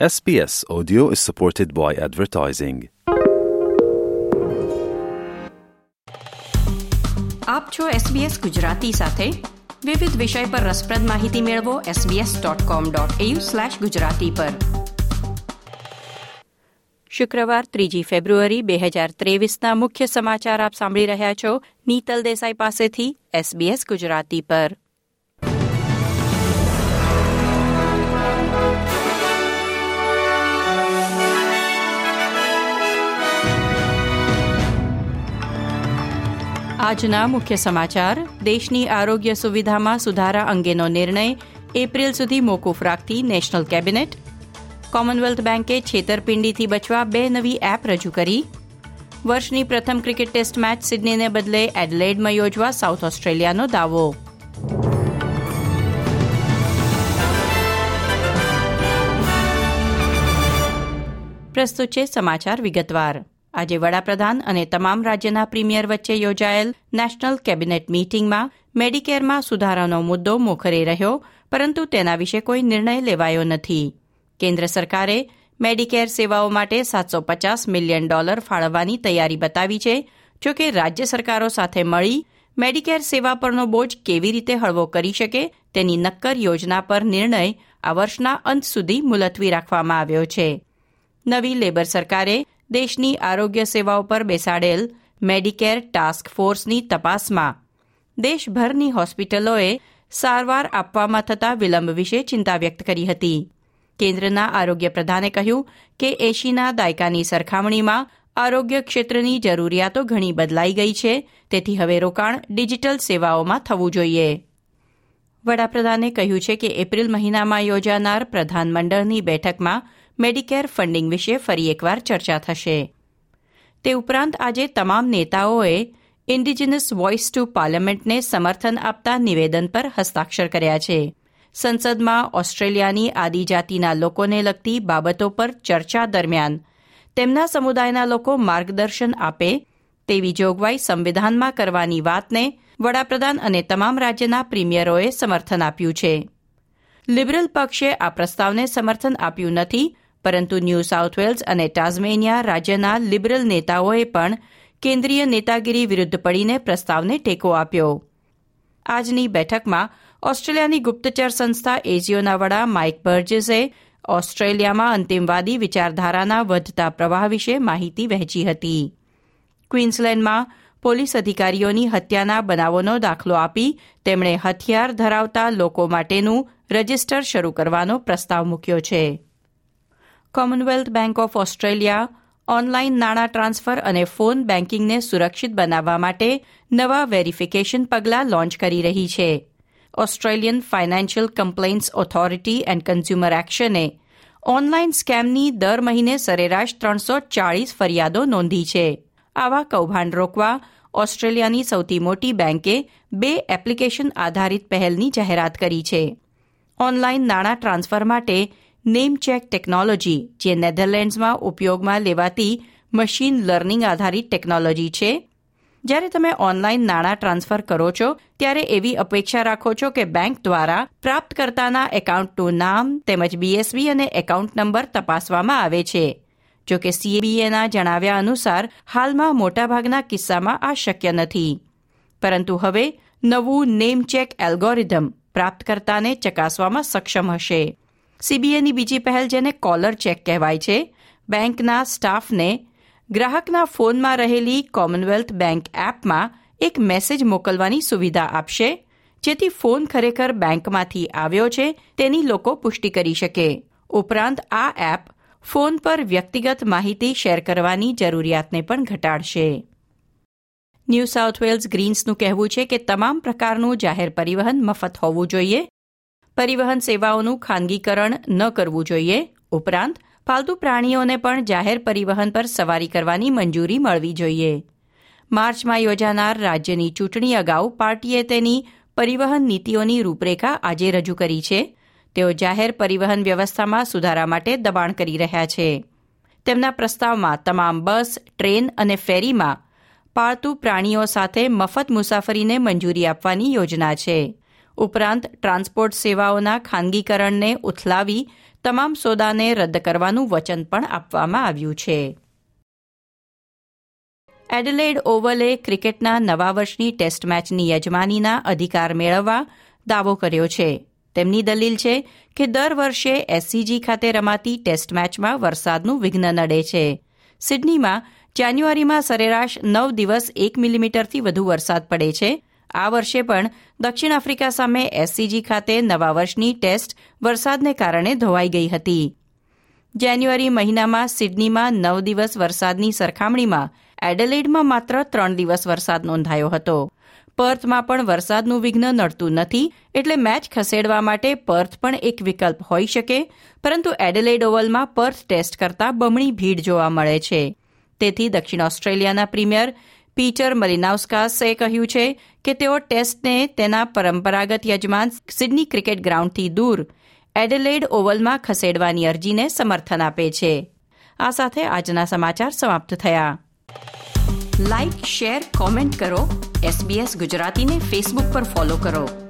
SBS Audio is supported by advertising. આપ છો SBS Gujarati સાથે? વિવિધ વિષય પર રસપ્રદ માહિતી મેળવો sbs.com.au/gujarati પર. શુક્રવાર ત્રીજી ફેબ્રુઆરી બે હજાર ત્રેવીસના મુખ્ય સમાચાર આપ સાંભળી રહ્યા છો નીતલ દેસાઈ પાસેથી SBS ગુજરાતી પર. આજના મુખ્ય સમાચાર. દેશની આરોગ્ય સુવિધામાં સુધારા અંગેનો નિર્ણય. એપ્રિલ સુધી મોકૂફ રાખતી નેશનલ કેબિનેટ. કોમનવેલ્થ બેન્કે છેતરપિંડીથી બચવા બે નવી એપ રજૂ કરી. વર્ષની પ્રથમ ક્રિકેટ ટેસ્ટ મેચ સિડનીને બદલે એડલેડમાં યોજવા સાઉથ ઓસ્ટ્રેલિયાનો દાવો. પ્રસ્તુત છે સમાચાર વિગતવાર. આજે વડાપ્રધાન અને તમામ રાજ્યના પ્રીમિયર વચ્ચે યોજાયેલ નેશનલ કેબિનેટ મીટિંગમાં મેડિકેરમાં સુધારાનો મુદ્દો મોખરે રહ્યો, પરંતુ તેના વિશે કોઈ નિર્ણય લેવાયો નથી. કેન્દ્ર સરકારે મેડિકેર સેવાઓ માટે સાતસો પચાસ મિલિયન ડોલર ફાળવવાની તૈયારી બતાવી છે, જો કે રાજ્ય સરકારો સાથે મળી મેડિકેર સેવા પરનો બોજ કેવી રીતે હળવો કરી શકે તેની નક્કર યોજના પર નિર્ણય આ વર્ષના અંત સુધી મુલતવી રાખવામાં આવ્યો છે. નવી લેબર સરકારે દેશની આરોગ્ય સેવાઓ પર બેસાડેલ મેડિકેર ટાસ્ક ફોર્સની તપાસમાં. દેશભરની હોસ્પિટલોએ સારવાર આપવામાં થતા વિલંબ વિશે ચિંતા વ્યક્ત કરી હતી. કેન્દ્રના આરોગ્ય પ્રધાને કહ્યું કે એશીના દાયકાની સરખામણીમાં આરોગ્ય ક્ષેત્રની જરૂરિયાતો ઘણી બદલાઈ ગઈ છે, તેથી હવે રોકાણ ડિજિટલ સેવાઓમાં થવું જોઈએ. વડાપ્રધાને કહ્યું છે કે એપ્રિલ મહિનામાં યોજાનાર પ્રધાનમંડળની બેઠકમાં મેડિકેર ફંડિંગ વિશે ફરી એકવાર ચર્ચા થશે. તે ઉપરાંત આજે તમામ નેતાઓએ ઇન્ડિજિનસ વોઇસ ટુ પાર્લામેન્ટને સમર્થન આપતા નિવેદન પર હસ્તાક્ષર કર્યા છે. સંસદમાં ઓસ્ટ્રેલિયાની આદિજાતિના લોકોને લગતી બાબતો પર ચર્ચા દરમિયાન તેમના સમુદાયના લોકો માર્ગદર્શન આપે તેવી જોગવાઈ સંવિધાનમાં કરવાની વાતને વડાપ્રધાન અને તમામ રાજ્યના પ્રીમિયરોએ સમર્થન આપ્યું છે. લિબરલ પક્ષે આ પ્રસ્તાવને સમર્થન આપ્યું નથી પરંતુ ન્યૂ સાઉથ વેલ્સ અને ટાઝમેનિયા રાજ્યના લિબરલ નેતાઓએ પણ કેન્દ્રીય નેતાગીરી વિરુદ્ધ પડીને પ્રસ્તાવને ટેકો આપ્યો. આજની બેઠકમાં ઓસ્ટ્રેલિયાની ગુપ્તચર સંસ્થા એજીઓના વડા માઇક બર્જેસે ઓસ્ટ્રેલિયામાં અંતિમવાદી વિચારધારાના વધતા પ્રવાહ વિશે માહિતી વહેંચી હતી. ક્વીન્સલેન્ડમાં પોલીસ અધિકારીઓની હત્યાના બનાવોનો દાખલો આપી તેમણે હથિયાર ધરાવતા લોકો માટેનું રજિસ્ટર શરૂ કરવાનો પ્રસ્તાવ મૂક્યો છે. Commonwealth Bank of Australia online નાણાં ટ્રાન્સફર અને ફોન બેન્કિંગને સુરક્ષિત બનાવવા માટે નવા વેરિફિકેશન પગલાં લોન્ચ કરી રહી છે. Australian Financial Complaints Authority and Consumer એક્શને online સ્કેમની દર મહિને સરેરાશ ત્રણસો ચાળીસ ફરિયાદો નોંધી છે. આવા કૌભાંડ રોકવા ઓસ્ટ્રેલિયાની સૌથી મોટી બેંકે બે એપ્લિકેશન આધારિત પહેલની જાહેરાત કરી છે. ઓનલાઇન નાણાં ટ્રાન્સફર માટે નેમ ચેક ટેકનોલોજી જે નેધરલેન્ડ્સમાં ઉપયોગમાં લેવાતી મશીન લર્નિંગ આધારિત ટેકનોલોજી છે. જ્યારે તમે ઓનલાઇન નાણાં ટ્રાન્સફર કરો છો, ત્યારે એવી અપેક્ષા રાખો છો કે બેંક દ્વારા પ્રાપ્તકર્તાના એકાઉન્ટનું નામ તેમજ બીએસબી અને એકાઉન્ટ નંબર તપાસવામાં આવે છે. જો કે સીએબીએના જણાવ્યા અનુસાર, હાલમાં મોટાભાગના કિસ્સામાં આ શક્ય નથી. પરંતુ હવે નવું નેમ ચેક એલ્ગોરિધમ પ્રાપ્તકર્તાને ચકાસવામાં સક્ષમ હશે. સીબીએની બીજી પહેલ જેને કોલર ચેક કહેવાય છે. બેંકના સ્ટાફને ગ્રાહકના ફોનમાં રહેલી કોમનવેલ્થ બેંક એપમાં એક મેસેજ મોકલવાની સુવિધા આપશે, જેથી ફોન ખરેખર બેંકમાંથી આવ્યો છે, તેની લોકો પુષ્ટિ કરી શકે. ઉપરાંત આ એપ ફોન પર વ્યક્તિગત માહિતી શેર કરવાની જરૂરિયાતને પણ ઘટાડશે. ન્યૂ સાઉથ વેલ્સ ગ્રીન્સનું કહેવું છે કે તમામ પ્રકારનું જાહેર પરિવહન મફત હોવું જોઈએ પરિવહન સેવાઓનું ખાનગીકરણ ન કરવું જોઈએ. ઉપરાંત પાલતુ પ્રાણીઓને પણ જાહેર પરિવહન પર સવારી કરવાની મંજૂરી મળવી જોઈએ. માર્ચમાં યોજાનાર રાજ્યની ચૂંટણી અગાઉ પાર્ટીએ તેની પરિવહન નીતિઓની રૂપરેખા આજે રજૂ કરી છે. તેઓ જાહેર પરિવહન વ્યવસ્થામાં સુધારા માટે દબાણ કરી રહ્યા છે. તેમના પ્રસ્તાવમાં તમામ બસ, ટ્રેન અને ફેરીમાં પાળતુ પ્રાણીઓ સાથે મફત મુસાફરીને મંજૂરી આપવાની યોજના છે. ઉપરાંત ટ્રાન્સપોર્ટ સેવાઓના ખાનગીકરણને ઉથલાવી, તમામ સોદાને રદ કરવાનું વચન પણ આપવામાં આવ્યું છે. એડલેડ ઓવલે ક્રિકેટના નવા વર્ષની ટેસ્ટ મેચની યજમાનીના અધિકાર મેળવવા દાવો કર્યો છે. તેમની દલીલ છે કે દર વર્ષે એસસીજી ખાતે રમાતી ટેસ્ટ મેચમાં વરસાદનું વિઘ્ન નડે છે. સિડનીમાં જાન્યુઆરીમાં સરેરાશ નવ દિવસ એક મિલીમીટરથી વધુ વરસાદ પડે છે આ વર્ષે પણ દક્ષિણ આફ્રિકા સામે એસસીજી ખાતે નવા વર્ષની ટેસ્ટ વરસાદને કારણે ધોવાઈ ગઈ હતી. જાન્યુઆરી મહિનામાં સિડનીમાં નવ દિવસ વરસાદની સરખામણીમાં એડેલેડમાં માત્ર ત્રણ દિવસ વરસાદ નોંધાયો હતો. પર્થમાં પણ વરસાદનું વિઘ્ન નડતું નથી એટલે મેચ ખસેડવા માટે પર્થ પણ એક વિકલ્પ હોઈ શકે, પરંતુ એડેલેડ ઓવલમાં પર્થ ટેસ્ટ કરતાં બમણી ભીડ જોવા મળે છે. તેથી દક્ષિણ ઓસ્ટ્રેલિયાના પ્રીમિયર પીટર મલિનાઉસ્કાસે કહ્યું છે કે તેઓ ટેસ્ટને તેના પરંપરાગત યજમાન સિડની ક્રિકેટ ગ્રાઉન્ડથી દૂર, એડેલેડ ઓવલમાં ખસેડવાની અરજીને સમર્થન આપે છે. આ સાથે આજના સમાચાર સમાપ્ત થયા. લાઇક શેર, કોમેન્ટ કરો. એસબીએસ ગુજરાતીને ફેસબુક પર ફોલો કરો.